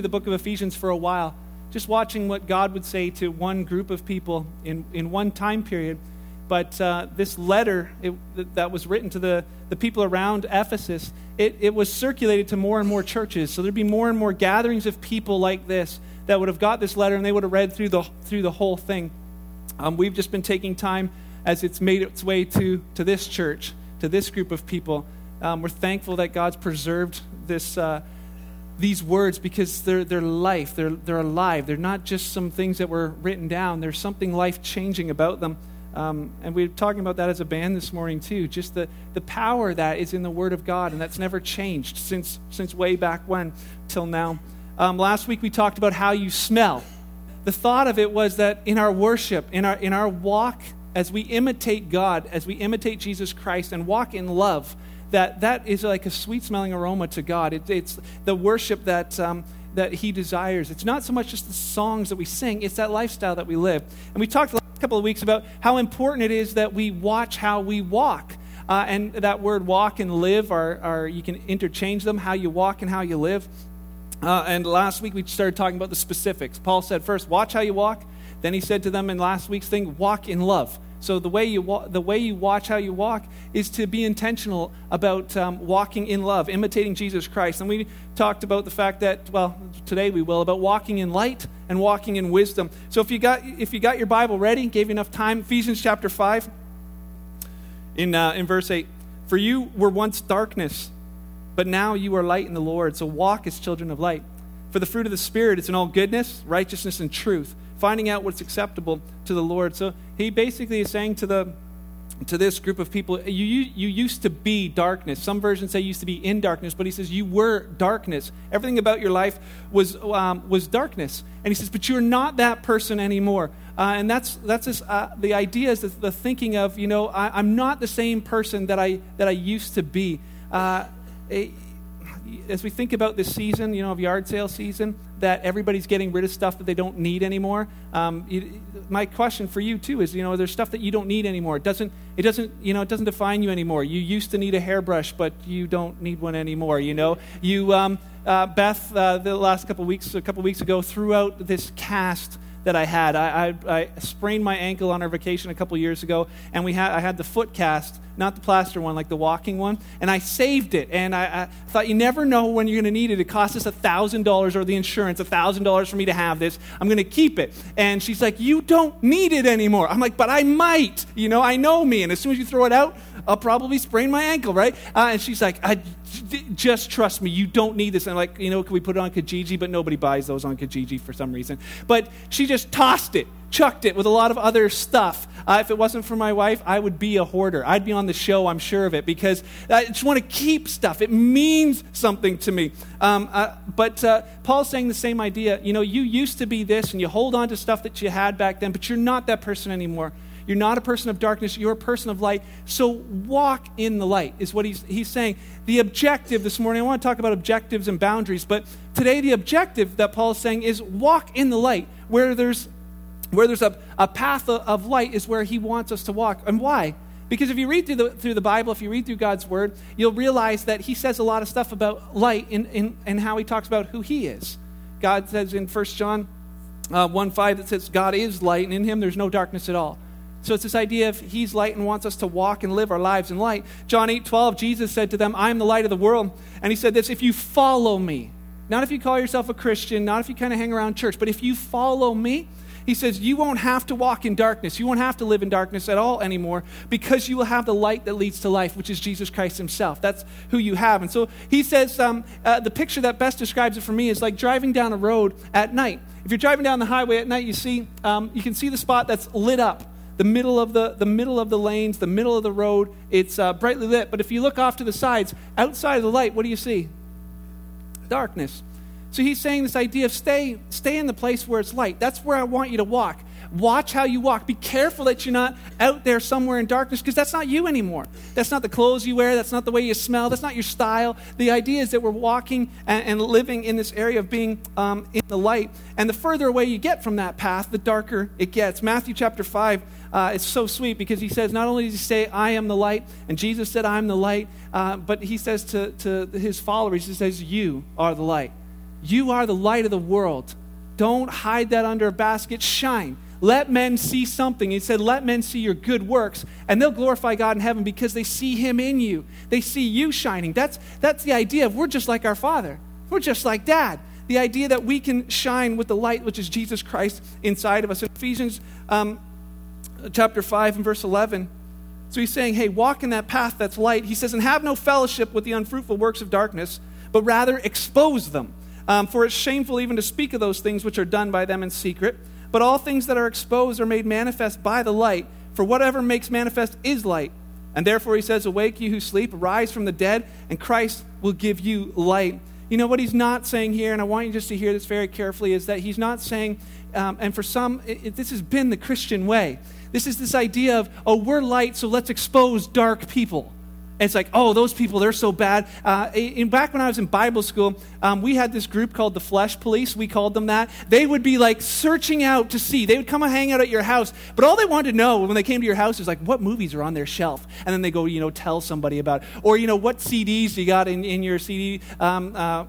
through the book of Ephesians for a while, just watching what God would say to one group of people in, in one time period. But uh, this letter it, that was written to the, the people around Ephesus, it, it was circulated to more and more churches. So there'd be more and more gatherings of people like this that would have got this letter and they would have read through the, through the whole thing. Um, we've just been taking time as it's made its way to, to this church, to this group of people. Um, we're thankful that God's preserved this. Uh, these words because they're, they're life, they're, they're alive. They're not just some things that were written down, there's something life changing about them. Um, and we are talking about that as a band this morning, too. Just the, the power that is in the Word of God, and that's never changed since, since way back when till now. Um, last week we talked about how you smell. The thought of it was that in our worship, in our, in our walk, as we imitate God, as we imitate Jesus Christ and walk in love, that that is like a sweet smelling aroma to God. It, it's the worship that. Um, that he desires. It's not so much just the songs that we sing, it's that lifestyle that we live. And we talked a couple of weeks about how important it is that we watch how we walk. Uh, and that word walk and live are, are, you can interchange them, how you walk and how you live. Uh, and last week we started talking about the specifics. Paul said, first, watch how you walk. Then he said to them in last week's thing, walk in love. So the way you wa- the way you watch how you walk is to be intentional about um, walking in love, imitating Jesus Christ. And we talked about the fact that well today we will about walking in light and walking in wisdom. So if you got if you got your Bible ready, gave you enough time, Ephesians chapter five, in uh, in verse eight, for you were once darkness, but now you are light in the Lord. So walk as children of light. For the fruit of the Spirit is in all goodness, righteousness, and truth finding out what's acceptable to the Lord. So he basically is saying to the to this group of people, you, you, you used to be darkness. Some versions say you used to be in darkness, but he says you were darkness. Everything about your life was, um, was darkness. And he says, but you're not that person anymore. Uh, and that's, that's uh, the idea is the thinking of, you know, I, am not the same person that I, that I used to be. Uh, as we think about this season, you know, of yard sale season, that everybody's getting rid of stuff that they don't need anymore. Um, you, my question for you too is, you know, there's stuff that you don't need anymore. It doesn't, it doesn't, you know, it doesn't define you anymore. You used to need a hairbrush, but you don't need one anymore. You know, you, um, uh, Beth, uh, the last couple weeks, a couple weeks ago, threw out this cast that I had. I, I, I, sprained my ankle on our vacation a couple years ago, and we had, I had the foot cast, not the plaster one, like the walking one, and I saved it. And I, I thought, you never know when you're going to need it. It cost us $1,000 or the insurance, $1,000 for me to have this. I'm going to keep it. And she's like, you don't need it anymore. I'm like, but I might. You know, I know me. And as soon as you throw it out, I'll probably sprain my ankle, right? Uh, and she's like, just trust me, you don't need this. And I'm like, you know, can we put it on Kijiji? But nobody buys those on Kijiji for some reason. But she just tossed it, chucked it with a lot of other stuff. Uh, if it wasn't for my wife, I would be a hoarder. I'd be on the show, I'm sure of it, because I just want to keep stuff. It means something to me. Um, uh, but uh, Paul's saying the same idea. You know, you used to be this, and you hold on to stuff that you had back then, but you're not that person anymore. You're not a person of darkness, you're a person of light. So walk in the light, is what he's, he's saying. The objective this morning, I want to talk about objectives and boundaries, but today the objective that Paul is saying is walk in the light. Where there's, where there's a, a path of light is where he wants us to walk. And why? Because if you read through the, through the Bible, if you read through God's Word, you'll realize that He says a lot of stuff about light in, in, in how He talks about who He is. God says in 1 John uh, 1 5 that says, God is light, and in Him there's no darkness at all. So it's this idea of he's light and wants us to walk and live our lives in light. John 8 12, Jesus said to them, I am the light of the world. And he said this if you follow me, not if you call yourself a Christian, not if you kind of hang around church, but if you follow me, he says, You won't have to walk in darkness. You won't have to live in darkness at all anymore because you will have the light that leads to life, which is Jesus Christ himself. That's who you have. And so he says, um, uh, The picture that best describes it for me is like driving down a road at night. If you're driving down the highway at night, you see, um, you can see the spot that's lit up the middle of the, the middle of the lanes, the middle of the road. It's uh, brightly lit. But if you look off to the sides, outside of the light, what do you see? Darkness. So he's saying this idea of stay, stay in the place where it's light. That's where I want you to walk. Watch how you walk. Be careful that you're not out there somewhere in darkness because that's not you anymore. That's not the clothes you wear. That's not the way you smell. That's not your style. The idea is that we're walking and, and living in this area of being um, in the light. And the further away you get from that path, the darker it gets. Matthew chapter 5 uh, it's so sweet because he says, not only does he say, I am the light, and Jesus said, I'm the light, uh, but he says to, to his followers, he says, You are the light. You are the light of the world. Don't hide that under a basket. Shine. Let men see something. He said, Let men see your good works, and they'll glorify God in heaven because they see Him in you. They see you shining. That's, that's the idea of we're just like our Father, we're just like Dad. The idea that we can shine with the light, which is Jesus Christ, inside of us. In Ephesians um, chapter 5 and verse 11, so he's saying, Hey, walk in that path that's light. He says, And have no fellowship with the unfruitful works of darkness, but rather expose them. Um, for it's shameful even to speak of those things which are done by them in secret. But all things that are exposed are made manifest by the light, for whatever makes manifest is light. And therefore he says, Awake, you who sleep, arise from the dead, and Christ will give you light. You know what he's not saying here, and I want you just to hear this very carefully, is that he's not saying, um, and for some, it, it, this has been the Christian way. This is this idea of, oh, we're light, so let's expose dark people it's like, oh, those people, they're so bad. Uh, in, back when I was in Bible school, um, we had this group called the Flesh Police. We called them that. They would be like searching out to see. They would come and hang out at your house, but all they wanted to know when they came to your house is like, what movies are on their shelf? And then they go, you know, tell somebody about, it. or you know, what CDs you got in, in your CD um, uh,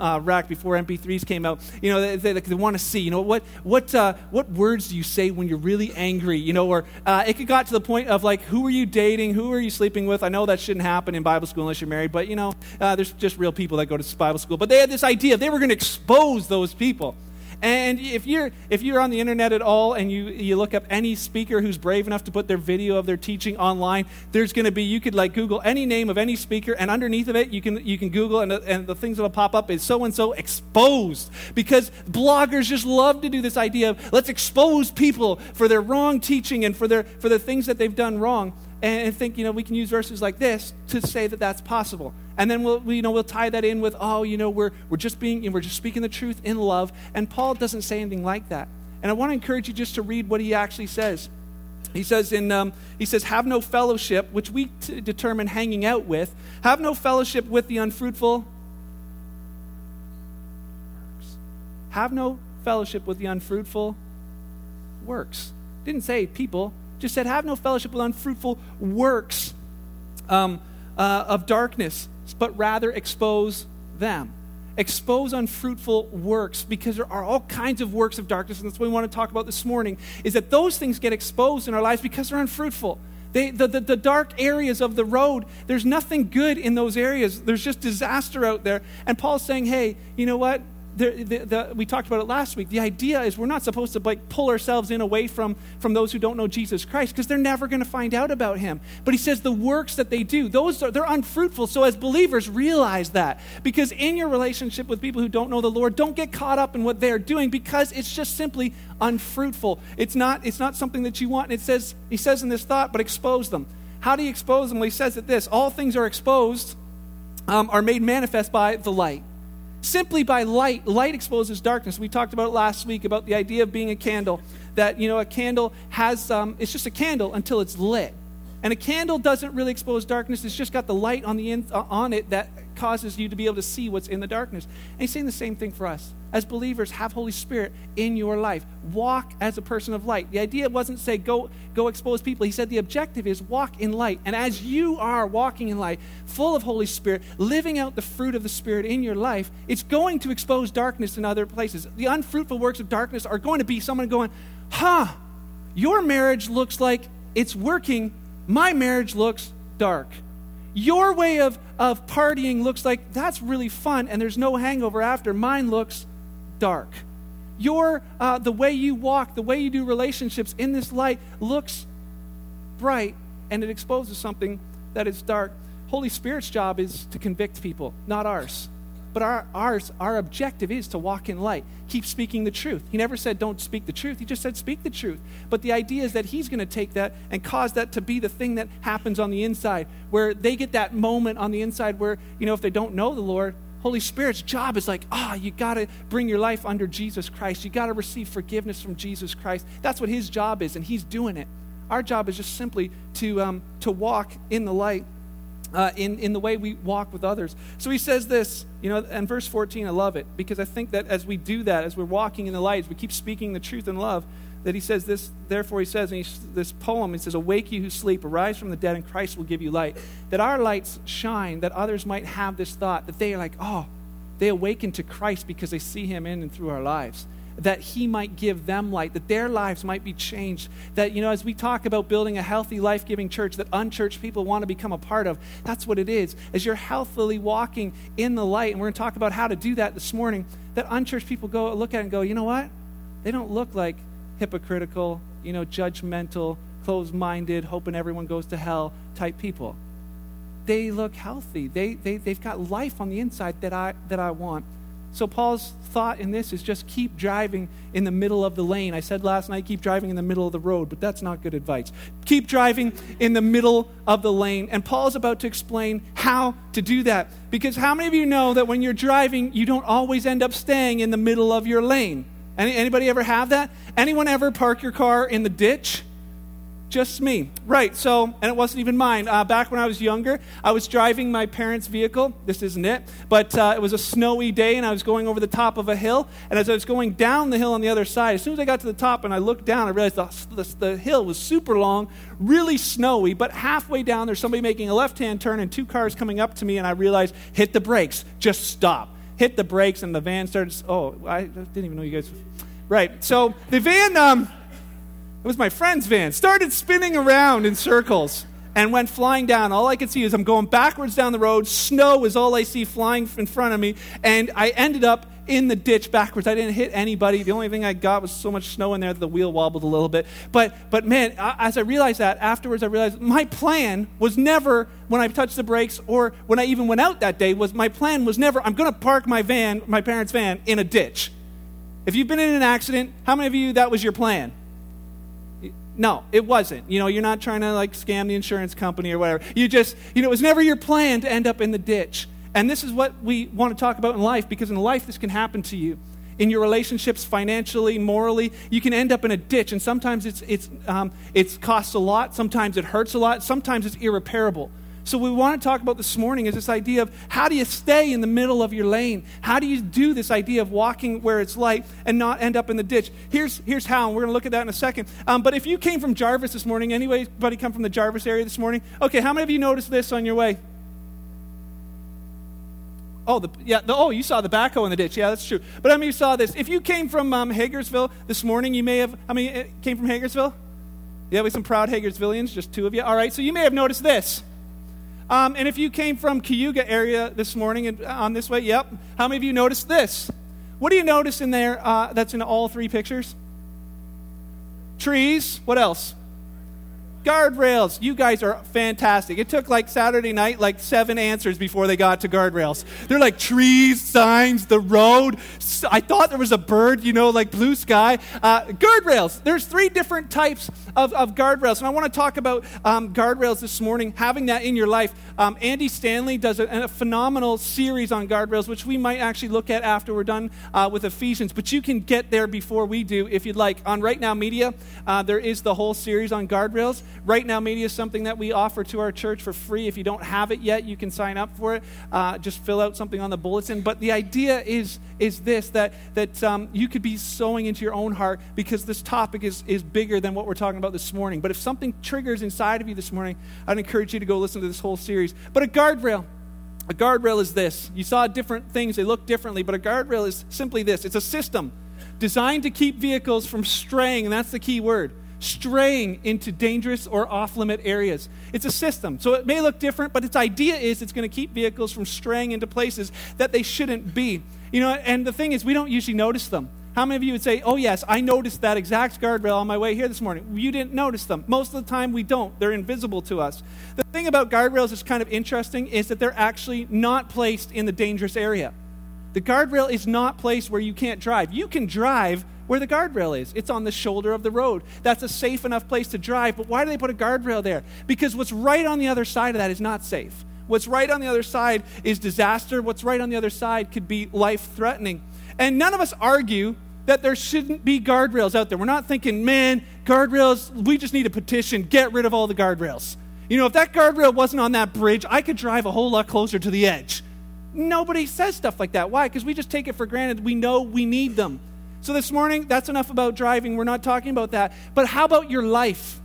uh, rack before MP3s came out. You know, they, they, they want to see, you know, what, what, uh, what words do you say when you're really angry? You know, or uh, it got to the point of like, who are you dating? Who are you sleeping with? I know that shouldn't happen in Bible school unless you're married, but you know, uh, there's just real people that go to Bible school. But they had this idea they were going to expose those people. And if you're, if you're on the internet at all and you, you look up any speaker who's brave enough to put their video of their teaching online, there's going to be, you could like Google any name of any speaker, and underneath of it, you can, you can Google, and, and the things that'll pop up is so and so exposed. Because bloggers just love to do this idea of let's expose people for their wrong teaching and for, their, for the things that they've done wrong and think, you know, we can use verses like this to say that that's possible. And then we'll, we, you know, we'll tie that in with, oh, you know, we're, we're just being, you know, we're just speaking the truth in love. And Paul doesn't say anything like that. And I want to encourage you just to read what he actually says. He says in um, he says have no fellowship, which we t- determine hanging out with. Have no fellowship with the unfruitful. Have no fellowship with the unfruitful works. Didn't say people just said, Have no fellowship with unfruitful works um, uh, of darkness, but rather expose them. Expose unfruitful works because there are all kinds of works of darkness, and that's what we want to talk about this morning. Is that those things get exposed in our lives because they're unfruitful. They, the, the, the, dark areas of the road, there's nothing good in those areas. There's just disaster out there. And Paul's saying, hey, you know what? The, the, the, we talked about it last week. The idea is we're not supposed to like pull ourselves in away from, from those who don't know Jesus Christ because they're never going to find out about him. But he says the works that they do, those are, they're unfruitful. So as believers, realize that. Because in your relationship with people who don't know the Lord, don't get caught up in what they're doing because it's just simply unfruitful. It's not, it's not something that you want. And it says, he says in this thought, but expose them. How do you expose them? Well, he says that this all things are exposed, um, are made manifest by the light simply by light. Light exposes darkness. We talked about last week about the idea of being a candle. That you know, a candle has um, it's just a candle until it's lit, and a candle doesn't really expose darkness. It's just got the light on the in, uh, on it that causes you to be able to see what's in the darkness. And he's saying the same thing for us. As believers, have Holy Spirit in your life. Walk as a person of light. The idea wasn't say go go expose people. He said the objective is walk in light. And as you are walking in light, full of Holy Spirit, living out the fruit of the Spirit in your life, it's going to expose darkness in other places. The unfruitful works of darkness are going to be someone going, "Huh, your marriage looks like it's working. My marriage looks dark." Your way of, of partying looks like that's really fun and there's no hangover after. Mine looks dark. Your, uh, the way you walk, the way you do relationships in this light looks bright and it exposes something that is dark. Holy Spirit's job is to convict people, not ours. But our, ours, our objective is to walk in light. Keep speaking the truth. He never said don't speak the truth. He just said speak the truth. But the idea is that he's going to take that and cause that to be the thing that happens on the inside, where they get that moment on the inside where, you know, if they don't know the Lord, Holy Spirit's job is like, ah, oh, you got to bring your life under Jesus Christ. You got to receive forgiveness from Jesus Christ. That's what his job is, and he's doing it. Our job is just simply to, um, to walk in the light uh, in, in the way we walk with others. So he says this, you know, and verse 14, I love it because I think that as we do that, as we're walking in the light, as we keep speaking the truth in love, that he says this, therefore he says in this poem, he says, Awake you who sleep, arise from the dead, and Christ will give you light. That our lights shine, that others might have this thought, that they are like, oh, they awaken to Christ because they see him in and through our lives that he might give them light, that their lives might be changed. That, you know, as we talk about building a healthy, life giving church that unchurched people want to become a part of, that's what it is. As you're healthily walking in the light, and we're going to talk about how to do that this morning, that unchurched people go look at it and go, you know what? They don't look like hypocritical, you know, judgmental, closed minded, hoping everyone goes to hell type people. They look healthy. They, they, they've got life on the inside that I, that I want. So, Paul's thought in this is just keep driving in the middle of the lane. I said last night, keep driving in the middle of the road, but that's not good advice. Keep driving in the middle of the lane. And Paul's about to explain how to do that. Because how many of you know that when you're driving, you don't always end up staying in the middle of your lane? Any, anybody ever have that? Anyone ever park your car in the ditch? Just me. Right, so, and it wasn't even mine. Uh, back when I was younger, I was driving my parents' vehicle. This isn't it, but uh, it was a snowy day and I was going over the top of a hill. And as I was going down the hill on the other side, as soon as I got to the top and I looked down, I realized the, the, the hill was super long, really snowy, but halfway down, there's somebody making a left hand turn and two cars coming up to me, and I realized, hit the brakes, just stop. Hit the brakes, and the van started. Oh, I didn't even know you guys. Right, so the van. Um, it was my friend's van, started spinning around in circles and went flying down. All I could see is I'm going backwards down the road. Snow is all I see flying in front of me. And I ended up in the ditch backwards. I didn't hit anybody. The only thing I got was so much snow in there that the wheel wobbled a little bit. But, but man, as I realized that, afterwards I realized my plan was never when I touched the brakes or when I even went out that day was my plan was never I'm going to park my van, my parents' van, in a ditch. If you've been in an accident, how many of you that was your plan? No, it wasn't. You know, you're not trying to like scam the insurance company or whatever. You just, you know, it was never your plan to end up in the ditch. And this is what we want to talk about in life because in life this can happen to you. In your relationships, financially, morally, you can end up in a ditch, and sometimes it's it's um, it costs a lot. Sometimes it hurts a lot. Sometimes it's irreparable. So, we want to talk about this morning is this idea of how do you stay in the middle of your lane? How do you do this idea of walking where it's light and not end up in the ditch? Here's, here's how, and we're going to look at that in a second. Um, but if you came from Jarvis this morning, anybody come from the Jarvis area this morning? Okay, how many of you noticed this on your way? Oh, the, yeah. The, oh, you saw the backhoe in the ditch. Yeah, that's true. But many of you saw this? If you came from um, Hagersville this morning, you may have. How many uh, came from Hagersville? Yeah, we some proud Hagersvillians, just two of you. All right, so you may have noticed this. Um, and if you came from Cayuga area this morning and uh, on this way, yep. How many of you noticed this? What do you notice in there uh, that's in all three pictures? Trees. What else? Guardrails. You guys are fantastic. It took like Saturday night, like seven answers before they got to guardrails. They're like trees, signs, the road. I thought there was a bird, you know, like blue sky. Uh, guardrails. There's three different types of, of guardrails. And I want to talk about um, guardrails this morning, having that in your life. Um, Andy Stanley does a, a, phenomenal series on guardrails, which we might actually look at after we're done uh, with Ephesians. But you can get there before we do if you'd like. On Right Now Media, uh, there is the whole series on guardrails. Right Now Media is something that we offer to our church for free. If you don't have it yet, you can sign up for it. Uh, just fill out something on the bulletin. But the idea is, is this that, that um, you could be sowing into your own heart because this topic is, is bigger than what we're talking about this morning. But if something triggers inside of you this morning, I'd encourage you to go listen to this whole series. But a guardrail. A guardrail is this. You saw different things, they look differently, but a guardrail is simply this it's a system designed to keep vehicles from straying, and that's the key word straying into dangerous or off limit areas. It's a system. So it may look different, but its idea is it's going to keep vehicles from straying into places that they shouldn't be. You know, and the thing is, we don't usually notice them. How many of you would say, Oh, yes, I noticed that exact guardrail on my way here this morning? You didn't notice them. Most of the time, we don't. They're invisible to us. The thing about guardrails that's kind of interesting is that they're actually not placed in the dangerous area. The guardrail is not placed where you can't drive. You can drive where the guardrail is. It's on the shoulder of the road. That's a safe enough place to drive, but why do they put a guardrail there? Because what's right on the other side of that is not safe. What's right on the other side is disaster. What's right on the other side could be life threatening. And none of us argue that there shouldn't be guardrails out there. We're not thinking, man, guardrails, we just need a petition, get rid of all the guardrails. You know, if that guardrail wasn't on that bridge, I could drive a whole lot closer to the edge. Nobody says stuff like that. Why? Because we just take it for granted. We know we need them. So this morning, that's enough about driving. We're not talking about that. But how about your life?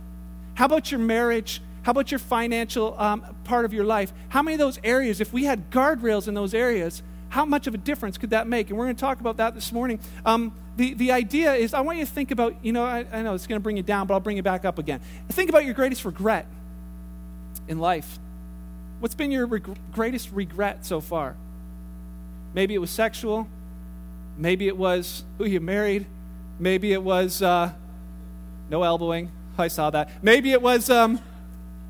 How about your marriage? How about your financial um, part of your life? How many of those areas, if we had guardrails in those areas, how much of a difference could that make? And we're going to talk about that this morning. Um, the, the idea is I want you to think about, you know, I, I know it's going to bring you down, but I'll bring you back up again. Think about your greatest regret in life. What's been your reg- greatest regret so far? Maybe it was sexual. Maybe it was who you married. Maybe it was uh, no elbowing. I saw that. Maybe it was um,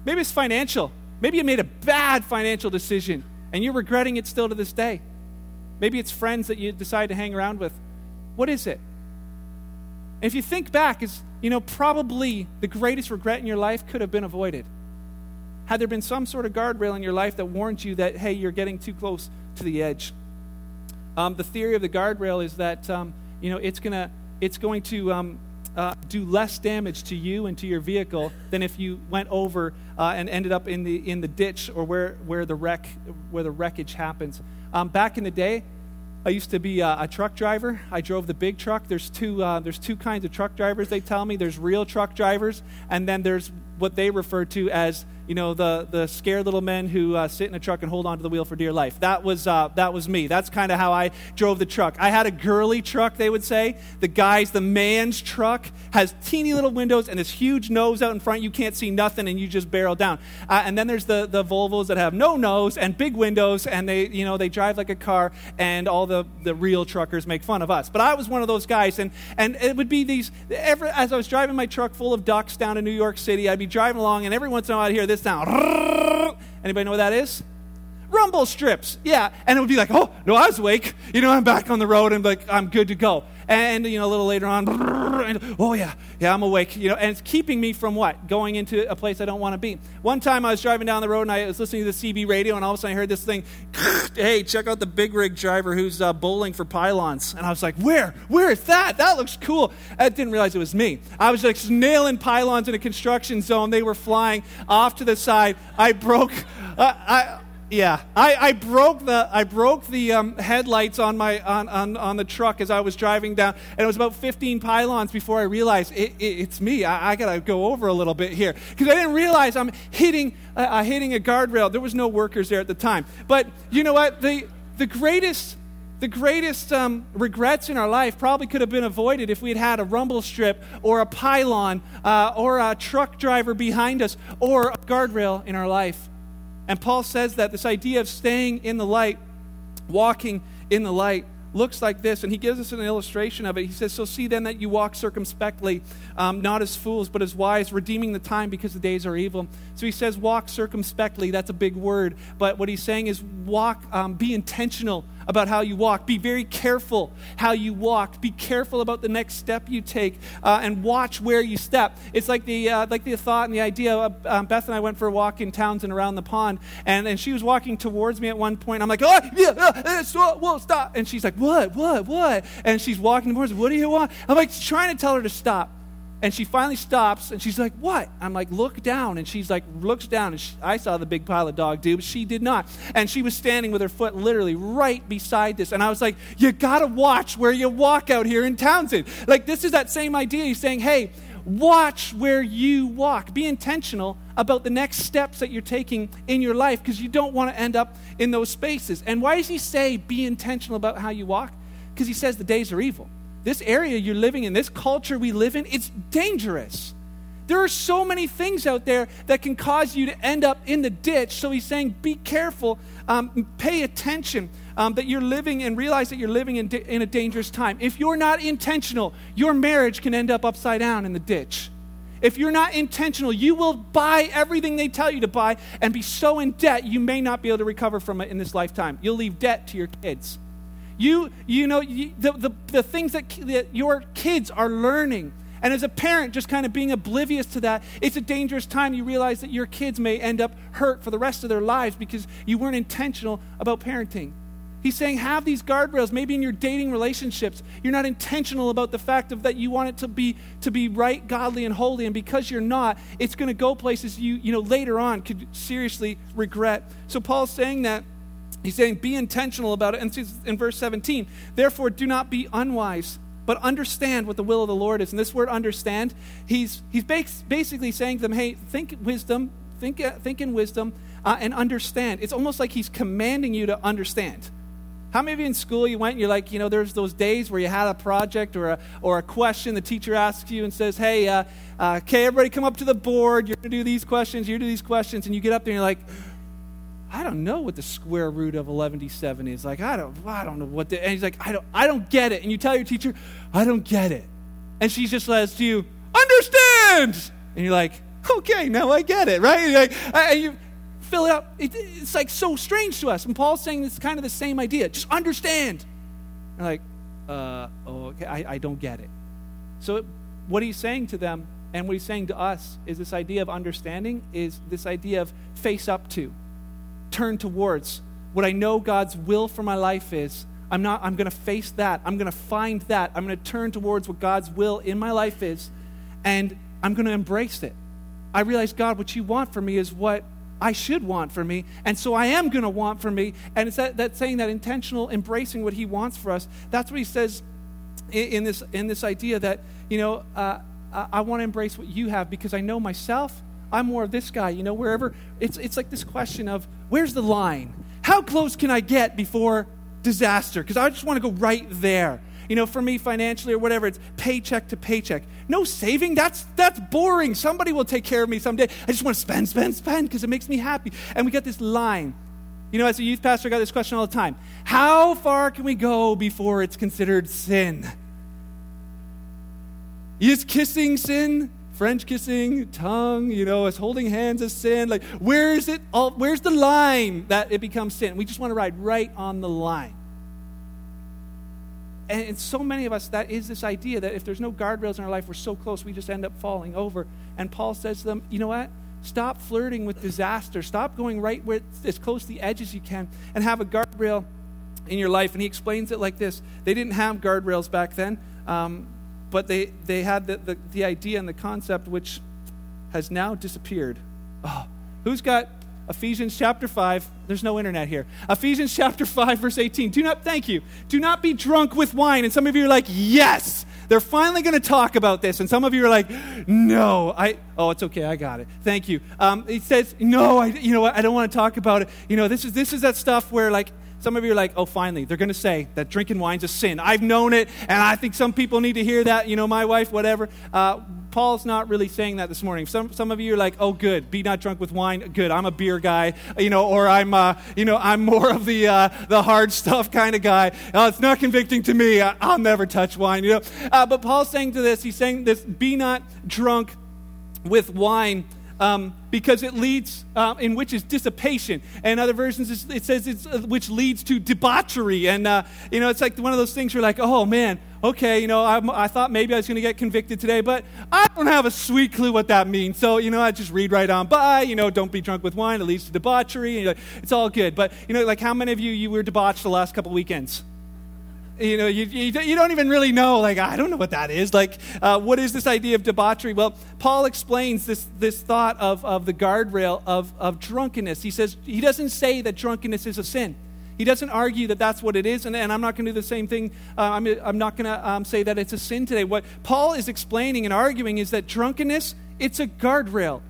maybe it's financial. Maybe you made a bad financial decision and you're regretting it still to this day. Maybe it's friends that you decide to hang around with. What is it? If you think back, is you know probably the greatest regret in your life could have been avoided. Had there been some sort of guardrail in your life that warned you that hey, you're getting too close to the edge. Um, the theory of the guardrail is that um, you know it's gonna it's going to um, uh, do less damage to you and to your vehicle than if you went over uh, and ended up in the in the ditch or where where the wreck where the wreckage happens. Um, back in the day, I used to be a, a, truck driver. I drove the big truck. There's two uh, there's two kinds of truck drivers. They tell me there's real truck drivers, and then there's what they refer to as you know the the scared little men who uh, sit in a truck and hold onto the wheel for dear life. That was uh, that was me. That's kind of how I drove the truck. I had a girly truck, they would say. The guy's the man's truck has teeny little windows and this huge nose out in front. You can't see nothing, and you just barrel down. Uh, and then there's the the Volvos that have no nose and big windows, and they you know they drive like a car, and all the the real truckers make fun of us. But I was one of those guys, and and it would be these. Every, as I was driving my truck full of ducks down to New York City, I'd be driving along, and every once in a while I'd hear this sound. Anybody know what that is? Rumble strips. Yeah. And it would be like, oh, no, I was awake. You know, I'm back on the road and like, I'm good to go. And, you know, a little later on, and, oh, yeah, yeah, I'm awake. You know, and it's keeping me from what? Going into a place I don't want to be. One time I was driving down the road and I was listening to the CB radio and all of a sudden I heard this thing, hey, check out the big rig driver who's uh, bowling for pylons. And I was like, where? Where is that? That looks cool. I didn't realize it was me. I was like nailing pylons in a construction zone. They were flying off to the side. I broke, uh, I, yeah, I, I broke the I broke the um, headlights on my on, on, on the truck as I was driving down, and it was about 15 pylons before I realized it, it, it's me. I, I, gotta go over a little bit here because I didn't realize I'm hitting uh, uh, hitting a guardrail. There was no workers there at the time, but you know what? The the greatest the greatest um, regrets in our life probably could have been avoided if we had had a rumble strip or a pylon uh, or a truck driver behind us or a guardrail in our life. And Paul says that this idea of staying in the light, walking in the light, looks like this. And he gives us an illustration of it. He says, So see then that you walk circumspectly, um, not as fools, but as wise, redeeming the time because the days are evil. So he says, Walk circumspectly. That's a big word. But what he's saying is, walk, um, be intentional about how you walk. Be very careful how you walk. Be careful about the next step you take, uh, and watch where you step. It's like the uh, like the thought and the idea. Um, Beth and I went for a walk in Townsend around the pond, and, and she was walking towards me at one point. I'm like, oh yeah, uh, uh stop, stop, and she's like, what, what, what? And she's walking towards me. What do you want? I'm like trying to tell her to stop. And she finally stops and she's like, What? I'm like, Look down. And she's like, Looks down. And she, I saw the big pile of dog doo, but she did not. And she was standing with her foot literally right beside this. And I was like, You got to watch where you walk out here in Townsend. Like, this is that same idea. He's saying, Hey, watch where you walk. Be intentional about the next steps that you're taking in your life because you don't want to end up in those spaces. And why does he say be intentional about how you walk? Because he says the days are evil this area you're living in, this culture we live in, it's dangerous. There are so many things out there that can cause you to end up in the ditch. So he's saying, be careful, um, pay attention um, that you're living and realize that you're living in, in a dangerous time. If you're not intentional, your marriage can end up upside down in the ditch. If you're not intentional, you will buy everything they tell you to buy and be so in debt you may not be able to recover from it in this lifetime. You'll leave debt to your kids. You, you know, you, the, the, the things that, that your kids are learning. And as a parent, just kind of being oblivious to that, it's a dangerous time. You realize that your kids may end up hurt for the rest of their lives because you weren't intentional about parenting. He's saying have these guardrails. Maybe in your dating relationships, you're not intentional about the fact of that you want it to be to be right, godly, and holy. And because you're not, it's going to go places you you know later on could seriously regret. So Paul's saying that He's saying, be intentional about it. And in verse 17, therefore, do not be unwise, but understand what the will of the Lord is. And this word understand, he's, he's basically saying to them, hey, think wisdom, think, uh, think in wisdom, uh, and understand. It's almost like he's commanding you to understand. How many of you in school you went and you're like, you know, there's those days where you had a project or a, or a question the teacher asks you and says, hey, uh, uh, okay, everybody come up to the board. You're going to do these questions, to do these questions. And you get up there and you're like, I don't know what the square root of 11d7 is. Like, I don't, I don't know what the, and he's like, I don't, I don't get it. And you tell your teacher, I don't get it. And she just says to you, understand. And you're like, okay, now I get it, right? And, like, and you fill it up. It, it's like so strange to us. And Paul's saying it's kind of the same idea. Just understand. And like, uh, oh, okay, I, I don't get it. So what he's saying to them and what he's saying to us is this idea of understanding is this idea of face up to, turn towards. What I know God's will for my life is, I'm not I'm going to face that. I'm going to find that. I'm going to turn towards what God's will in my life is and I'm going to embrace it. I realize God what you want for me is what I should want for me, and so I am going to want for me. And it's that, that saying that intentional embracing what He wants for us. That's what He says in, in this in this idea that you know uh, I, I want to embrace what you have because I know myself. I'm more of this guy. You know, wherever it's it's like this question of where's the line? How close can I get before disaster? Because I just want to go right there. You know, for me financially or whatever, it's paycheck to paycheck. No saving, that's that's boring. Somebody will take care of me someday. I just want to spend, spend, spend because it makes me happy. And we got this line. You know, as a youth pastor, I got this question all the time. How far can we go before it's considered sin? Is kissing sin? French kissing, tongue, you know, is holding hands a sin? Like, where is it? All, where's the line that it becomes sin? We just want to ride right on the line. And in so many of us, that is this idea that if there's no guardrails in our life, we're so close, we just end up falling over. And Paul says to them, you know what? Stop flirting with disaster. Stop going right where as close to the edge as you can and have a guardrail in your life. And he explains it like this They didn't have guardrails back then, um, but they, they had the, the, the idea and the concept which has now disappeared. Oh, who's got Ephesians chapter 5. There's no internet here. Ephesians chapter 5, verse 18. Do not, thank you. Do not be drunk with wine. And some of you are like, yes, they're finally going to talk about this. And some of you are like, no, I, oh, it's okay. I got it. Thank you. Um, it says, no, I, you know what? I don't want to talk about it. You know, this is, this is that stuff where like, some of you are like, oh, finally, they're going to say that drinking wine's a sin. I've known it, and I think some people need to hear that. You know, my wife, whatever. Uh, Paul's not really saying that this morning. Some, some of you are like, oh, good, be not drunk with wine. Good, I'm a beer guy, you know, or I'm, uh, you know, I'm more of the, uh, the hard stuff kind of guy. Oh, it's not convicting to me. I, will never touch wine, you know. Uh, but Paul's saying to this, he's saying this, be not drunk with wine um, because it leads, uh, in which is dissipation. And other versions, it says it's, uh, which leads to debauchery. And, uh, you know, it's like one of those things where like, oh man, okay, you know, I'm, i thought maybe I was going to get convicted today, but I don't have a sweet clue what that means. So, you know, I just read right on by, you know, don't be drunk with wine, it leads to debauchery. And, it's all good. But, you know, like how many of you, you were debauched the last couple weekends? You know, you, you, you, don't even really know, like, I don't know what that is. Like, uh, what is this idea of debauchery? Well, Paul explains this, this thought of, of the guardrail of, of drunkenness. He says, he doesn't say that drunkenness is a sin. He doesn't argue that that's what it is, and, and I'm not going to do the same thing. Uh, I'm, I'm not going to um, say that it's a sin today. What Paul is explaining and arguing is that drunkenness, it's a guardrail.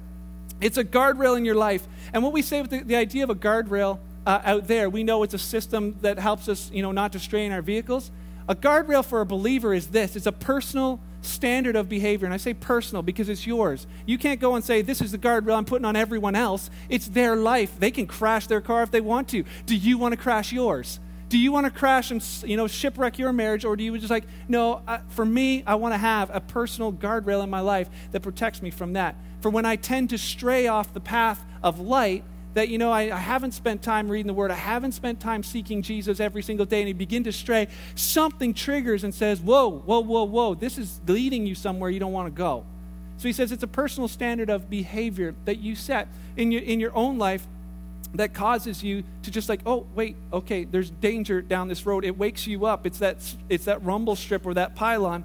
It's a guardrail in your life. And what we say with the, the idea of a guardrail uh, out there. We know it's a system that helps us, you know, not to stray in our vehicles. A guardrail for a believer is this it's a personal standard of behavior. And I say personal because it's yours. You can't go and say, This is the guardrail I'm putting on everyone else. It's their life. They can crash their car if they want to. Do you want to crash yours? Do you want to crash and you know shipwreck your marriage, or do you just like no? For me, I want to have a personal guardrail in my life that protects me from that. For when I tend to stray off the path of light, that, you know, I, I, haven't spent time reading the Word, I haven't spent time seeking Jesus every single day, and you begin to stray, something triggers and says, Whoa, whoa, whoa, whoa, this is leading you somewhere you don't want to go. So he says it's a personal standard of behavior that you set in your, in your own life that causes you to just like, oh, wait, okay, there's danger down this road. It wakes you up. It's that, it's that rumble strip or that pylon.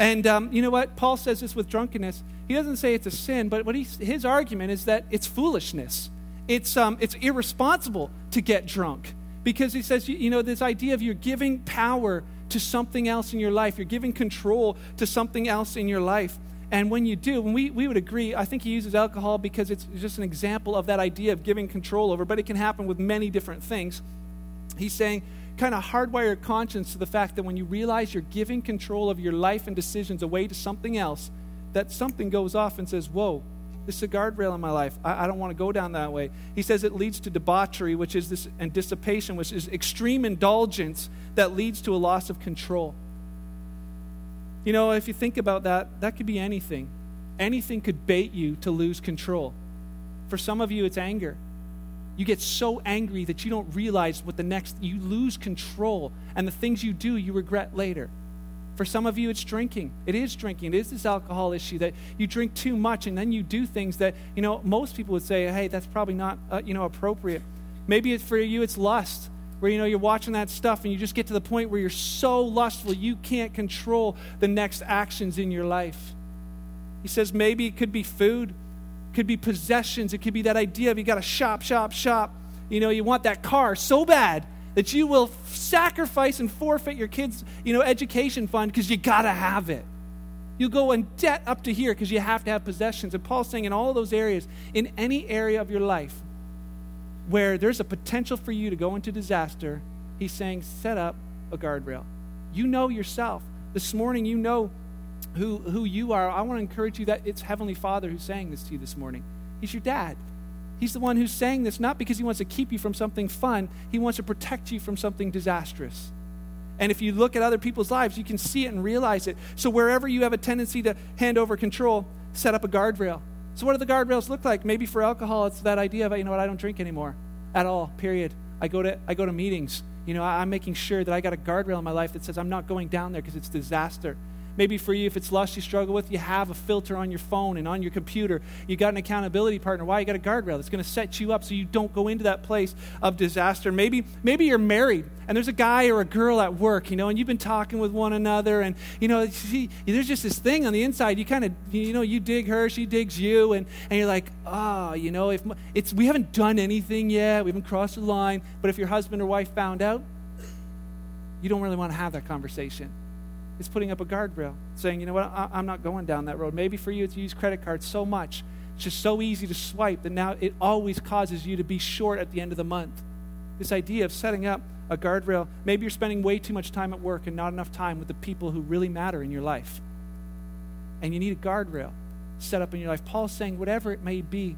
And um, you know what? Paul says this with drunkenness. He doesn't say it's a sin, but what he, his argument is that it's foolishness it's, um, it's irresponsible to get drunk because he says, you, you know, this idea of you're giving power to something else in your life, you're giving control to something else in your life. And when you do, we, we would agree, I think he uses alcohol because it's just an example of that idea of giving control over, but it can happen with many different things. He's saying kind of hardwire your conscience to the fact that when you realize you're giving control of your life and decisions away to something else, that something goes off and says, Whoa, this is a guardrail in my life. I, I don't want to go down that way. He says it leads to debauchery, which is this, and dissipation, which is extreme indulgence that leads to a loss of control. You know, if you think about that, that could be anything. Anything could bait you to lose control. For some of you, it's anger. You get so angry that you don't realize what the next, you lose control, and the things you do, you regret later. For some of you, it's drinking. It is drinking. It is this alcohol issue that you drink too much and then you do things that, you know, most people would say, hey, that's probably not, uh, you know, appropriate. Maybe for you, it's lust, where, you know, you're watching that stuff and you just get to the point where you're so lustful you can't control the next actions in your life. He says maybe it could be food, could be possessions, it could be that idea of you got to shop, shop, shop. You know, you want that car so bad that you will sacrifice and forfeit your kids' you know, education fund because you got to have it. You go in debt up to here because you have to have possessions. And Paul's saying in all those areas, in any area of your life where there's a potential for you to go into disaster, he's saying, set up a guardrail. You know yourself. This morning, you know who, who you are. I want to encourage you that it's Heavenly Father who's saying this to you this morning. He's your dad. He's the one who's saying this not because he wants to keep you from something fun, he wants to protect you from something disastrous. And if you look at other people's lives, you can see it and realize it. So wherever you have a tendency to hand over control, set up a guardrail. So what do the guardrails look like? Maybe for alcohol, it's that idea of, you know what, I don't drink anymore at all, period. I go to, I go to meetings. You know, I'm making sure that I got a guardrail in my life that says I'm not going down there because it's disaster. Maybe for you, if it's lust you struggle with, you have a filter on your phone and on your computer. You got an accountability partner. Why? You got a guardrail that's going to set you up so you don't go into that place of disaster. Maybe, maybe you're married and there's a guy or a girl at work, you know, and you've been talking with one another, and you know, there's just this thing on the inside. You kind of, you know, you dig her, she digs you, and, and you're like, ah, oh, you know, if it's we haven't done anything yet, we haven't crossed the line. But if your husband or wife found out, you don't really want to have that conversation is putting up a guardrail, saying, you know what, I, am not going down that road. Maybe for you, it's use credit cards so much. It's just so easy to swipe that now it always causes you to be short at the end of the month. This idea of setting up a guardrail, maybe you're spending way too much time at work and not enough time with the people who really matter in your life. And you need a guardrail set up in your life. Paul's saying, whatever it may be,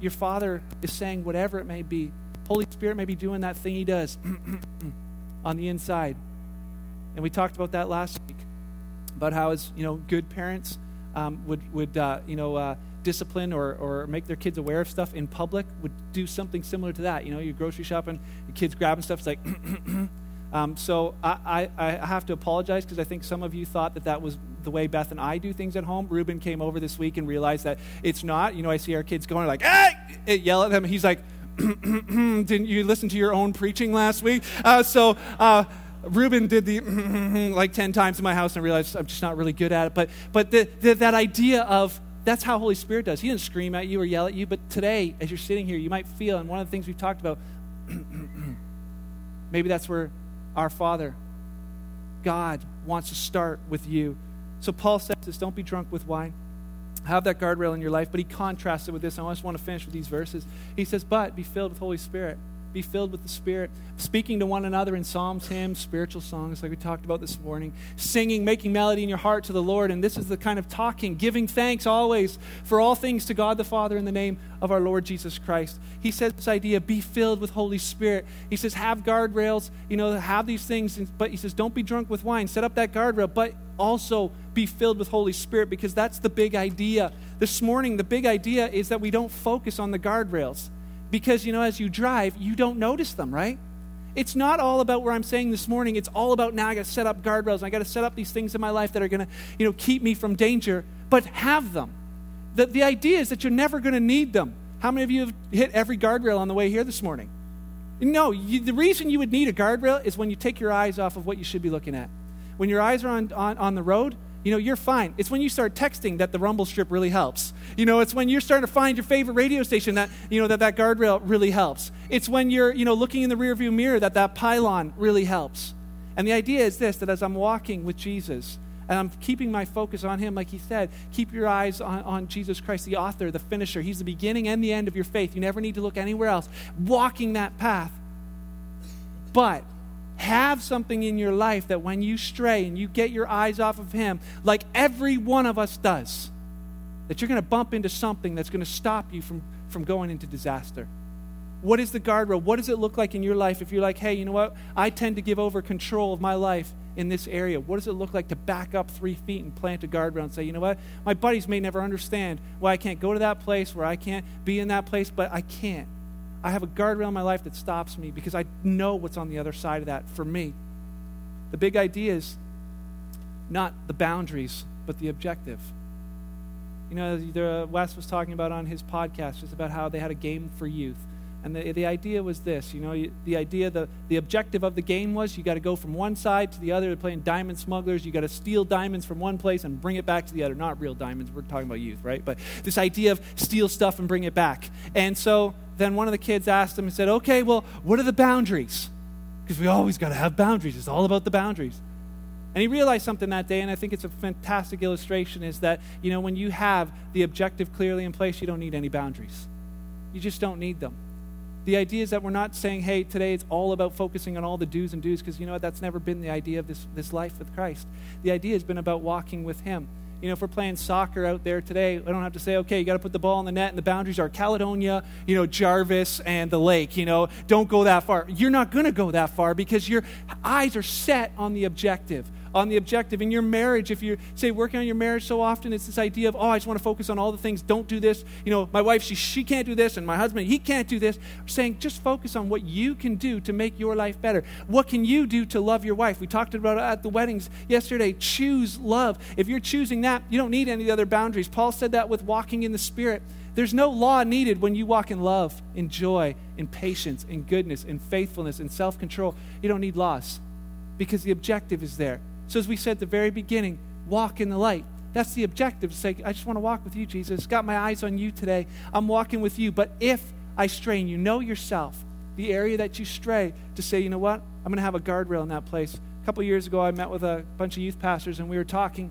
your Father is saying, whatever it may be. Holy Spirit may be doing that thing He does on the inside and we talked about that last week about how, as you know, good parents um, would would uh, you know uh, discipline or or make their kids aware of stuff in public would do something similar to that. You know, you're grocery shopping, your kids grabbing stuff. It's like. Um, so I, I, I, have to apologize because I think some of you thought that that was the way Beth and I do things at home. Ruben came over this week and realized that it's not. You know, I see our kids going like, hey, yell at them. He's like, didn't you listen to your own preaching last week? Uh, so Ruben did the like 10 times in my house and realized I'm just not really good at it. But, but the, the, that idea of that's how Holy Spirit does. He doesn't scream at you or yell at you, but today, as you're sitting here, you might feel, and one of the things we've talked about, maybe that's where our Father, God, wants to start with you. So Paul says this don't be drunk with wine. Have that guardrail in your life, but he contrasts it with this. I just want to finish with these verses. He says, But be filled with Holy Spirit be filled with the Spirit, speaking to one another in psalms, hymns, spiritual songs, like we talked about this morning, singing, making melody in your heart to the Lord. And this is the kind of talking, giving thanks always for all things to God the Father in the name of our Lord Jesus Christ. He says this idea be filled with Holy Spirit. He says, have guardrails, you know, have these things, but he says, don't be drunk with wine. Set up that guardrail, but also be filled with Holy Spirit because that's the big idea. This morning, the big idea is that we don't focus on the guardrails because, you know, as you drive, you don't notice them, right? It's not all about where I'm saying this morning. It's all about now I got to set up guardrails. I got to set up these things in my life that are going to, you know, keep me from danger, but have them. The, the idea is that you're never going to need them. How many of you have hit every guardrail on the way here this morning? No, you, the reason you would need a guardrail is when you take your eyes off of what you should be looking at. When your eyes are on, on, on the road, you know, you're fine. It's when you start texting that the rumble strip really helps. You know, it's when you're starting to find your favorite radio station that, you know, that that guardrail really helps. It's when you're, you know, looking in the rearview mirror that that pylon really helps. And the idea is this, that as I'm walking with Jesus, and I'm keeping my focus on him, like he said, keep your eyes on, on Jesus Christ, the author, the finisher. He's the beginning and the end of your faith. You never need to look anywhere else. Walking that path But have something in your life that when you stray and you get your eyes off of Him, like every one of us does, that you're going to bump into something that's going to stop you from, from going into disaster. What is the guardrail? What does it look like in your life if you're like, hey, you know what? I tend to give over control of my life in this area. What does it look like to back up three feet and plant a guardrail and say, you know what? My buddies may never understand why I can't go to that place, where I can't be in that place, but I can't. I have a guardrail in my life that stops me because I know what's on the other side of that for me. The big idea is not the boundaries, but the objective. You know, Wes was talking about on his podcast just about how they had a game for youth. And the, the idea was this, you know, the idea, the, the objective of the game was you got to go from one side to the other. They're playing diamond smugglers. You got to steal diamonds from one place and bring it back to the other. Not real diamonds. We're talking about youth, right? But this idea of steal stuff and bring it back. And so then one of the kids asked him and said, okay, well, what are the boundaries? Because we always got to have boundaries. It's all about the boundaries. And he realized something that day, and I think it's a fantastic illustration is that, you know, when you have the objective clearly in place, you don't need any boundaries. You just don't need them. The idea is that we're not saying, hey, today it's all about focusing on all the do's and do's, because you know what? That's never been the idea of this, this life with Christ. The idea has been about walking with Him. You know, if we're playing soccer out there today, I don't have to say, okay, you got to put the ball in the net, and the boundaries are Caledonia, you know, Jarvis, and the lake. You know, don't go that far. You're not going to go that far because your eyes are set on the objective on the objective. In your marriage, if you say working on your marriage so often, it's this idea of, oh, I just want to focus on all the things. Don't do this. You know, my wife, she, she can't do this, and my husband, he can't do this. Saying just focus on what you can do to make your life better. What can you do to love your wife? We talked about it at the weddings yesterday. Choose love. If you're choosing that, you don't need any other boundaries. Paul said that with walking in the Spirit. There's no law needed when you walk in love, in joy, in patience, in goodness, in faithfulness, in self control. You don't need laws because the objective is there. So, as we said at the very beginning, walk in the light. That's the objective. Say, I just want to walk with you, Jesus. Got my eyes on you today. I'm walking with you. But if I stray, and you know yourself, the area that you stray, to say, you know what? I'm going to have a guardrail in that place. A couple years ago, I met with a bunch of youth pastors, and we were talking,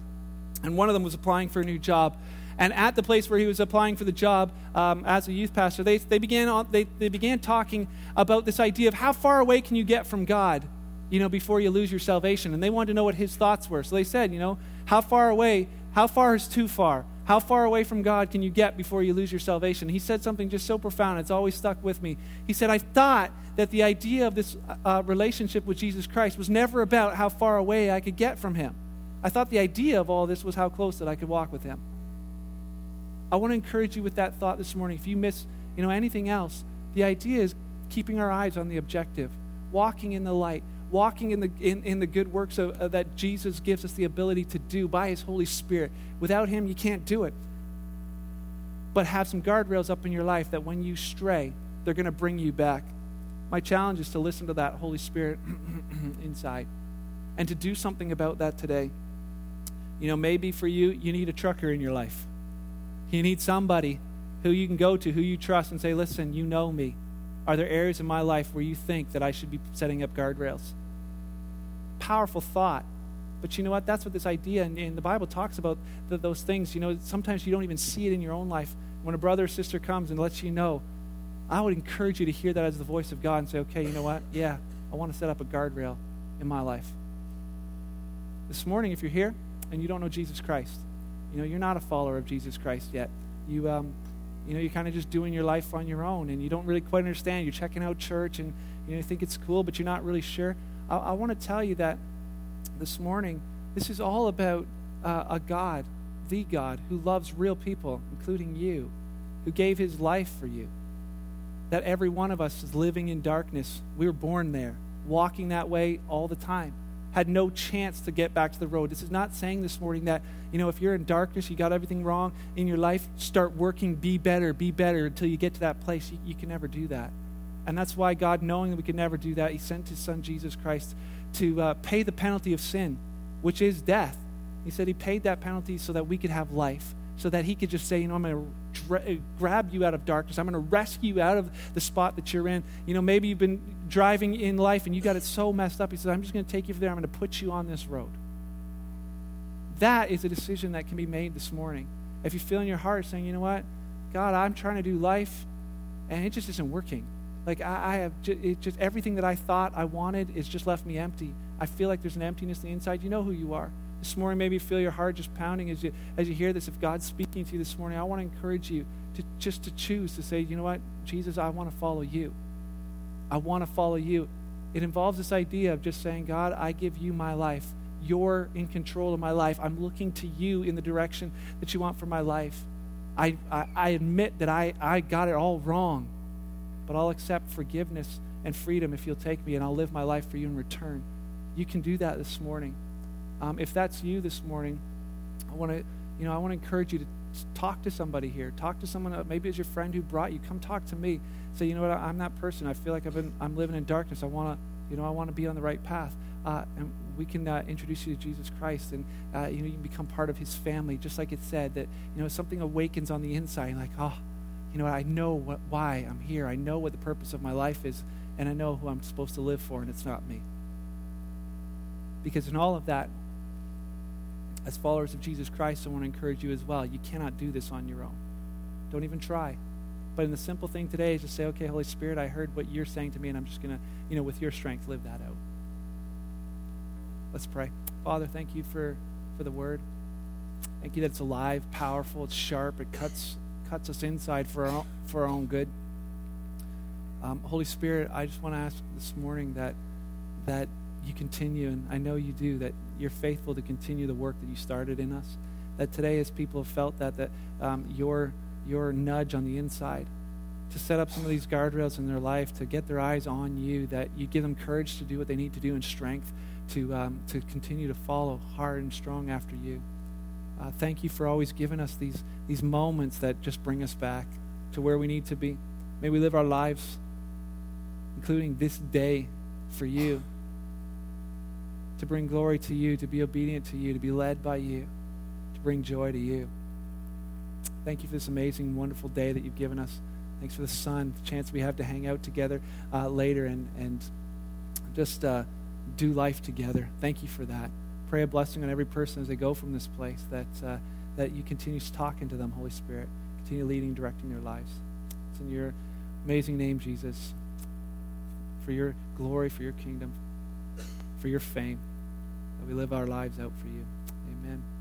and one of them was applying for a new job. And at the place where he was applying for the job um, as a youth pastor, they, they, began, they, they began talking about this idea of how far away can you get from God you know, before you lose your salvation. And they wanted to know what his thoughts were. So they said, you know, how far away, how far is too far? How far away from God can you get before you lose your salvation? He said something just so profound, it's always stuck with me. He said, I thought that the idea of this uh, relationship with Jesus Christ was never about how far away I could get from him. I thought the idea of all this was how close that I could walk with him. I want to encourage you with that thought this morning. If you miss, you know, anything else, the idea is keeping our eyes on the objective, walking in the light, walking in the, in, in the good works of, uh, that Jesus gives us the ability to do by His Holy Spirit. Without Him, you can't do it. But have some guardrails up in your life that when you stray, they're going to bring you back. My challenge is to listen to that Holy Spirit inside and to do something about that today. You know, maybe for you, you need a trucker in your life. You need somebody who you can go to, who you trust, and say, Listen, you know me. Are there areas in my life where you think that I should be setting up guardrails? Powerful thought. But you know what? That's what this idea, and, and the Bible talks about the, those things. You know, sometimes you don't even see it in your own life. When a brother or sister comes and lets you know, I would encourage you to hear that as the voice of God and say, okay, you know what? Yeah, I want to set up a guardrail in my life. This morning, if you're here and you don't know Jesus Christ, you know, you're not a follower of Jesus Christ yet. You, um, you know, you're kind of just doing your life on your own and you don't really quite understand. You're checking out church and you, know, you think it's cool, but you're not really sure. I, I want to tell you that this morning, this is all about uh, a God, the God, who loves real people, including you, who gave his life for you. That every one of us is living in darkness. We were born there, walking that way all the time had no chance to get back to the road. This is not saying this morning that, you know, if you're in darkness, you got everything wrong in your life, start working, be better, be better until you get to that place. You, you can never do that. And that's why God, knowing that we could never do that, He sent His Son, Jesus Christ, to uh, pay the penalty of sin, which is death. He said He paid that penalty so that we could have life, so that He could just say, you know, I'm going to dra- grab you out of darkness. I'm going to rescue you out of the spot that you're in. You know, maybe you've been driving in life and you got it so messed up. He says, I'm just going to take you there. I'm going to put you on this road. That is a decision that can be made this morning. If you feel in your heart saying, you know what, God, I'm trying to do life and it just isn't working. Like I, I have ju- just everything that I thought I wanted is just left me empty. I feel like there's an emptiness on the inside. You know who you are. This morning, maybe feel your heart just pounding as you as you hear this. If God's speaking to you this morning, I want to encourage you to just to choose to say, you know what, Jesus, I want to follow you. I want to follow you. It involves this idea of just saying, God, I give you my life. You're in control of my life. I'm looking to you in the direction that you want for my life. I, I, I admit that I, I got it all wrong, but I'll accept forgiveness and freedom if you'll take me, and I'll live my life for you in return. You can do that this morning. Um, if that's you this morning, I want to, you know, I want to encourage you to talk to somebody here. Talk to someone. Maybe it's your friend who brought you. Come talk to me. Say, you know what? I'm that person. I feel like I've been. I'm living in darkness. I want to, you know, I want to be on the right path. Uh, and we can uh, introduce you to Jesus Christ, and uh, you know, you can become part of His family. Just like it said that, you know, something awakens on the inside. Like, oh, you know, I know what, why I'm here. I know what the purpose of my life is, and I know who I'm supposed to live for, and it's not me. Because in all of that, as followers of Jesus Christ, I want to encourage you as well. You cannot do this on your own. Don't even try. But in the simple thing today is to say, okay, Holy Spirit, I heard what you're saying to me, and I'm just going to, you know, with your strength, live that out. Let's pray. Father, thank you for, for the word. Thank you that it's alive, powerful, it's sharp, it cuts, cuts us inside for our, own, for our own good. Um, Holy Spirit, I just want to ask this morning that, that you continue, and I know you do, that you're faithful to continue the work that you started in us. That today, as people have felt that, that um, your, your nudge on the inside to set up some of these guardrails in their life, to get their eyes on you, that you give them courage to do what they need to do and strength to, um, to continue to follow hard and strong after you. Uh, thank you for always giving us these, these moments that just bring us back to where we need to be. May we live our lives, including this day, for you to bring glory to you, to be obedient to you, to be led by you, to bring joy to you. Thank you for this amazing, wonderful day that you've given us. Thanks for the sun, the chance we have to hang out together uh, later and, and just uh, do life together. Thank you for that. Pray a blessing on every person as they go from this place, that, uh, that you continue talking to them, Holy Spirit. Continue leading, directing their lives. It's in your amazing name, Jesus, for your glory, for your kingdom for your fame, that we live our lives out for you. Amen.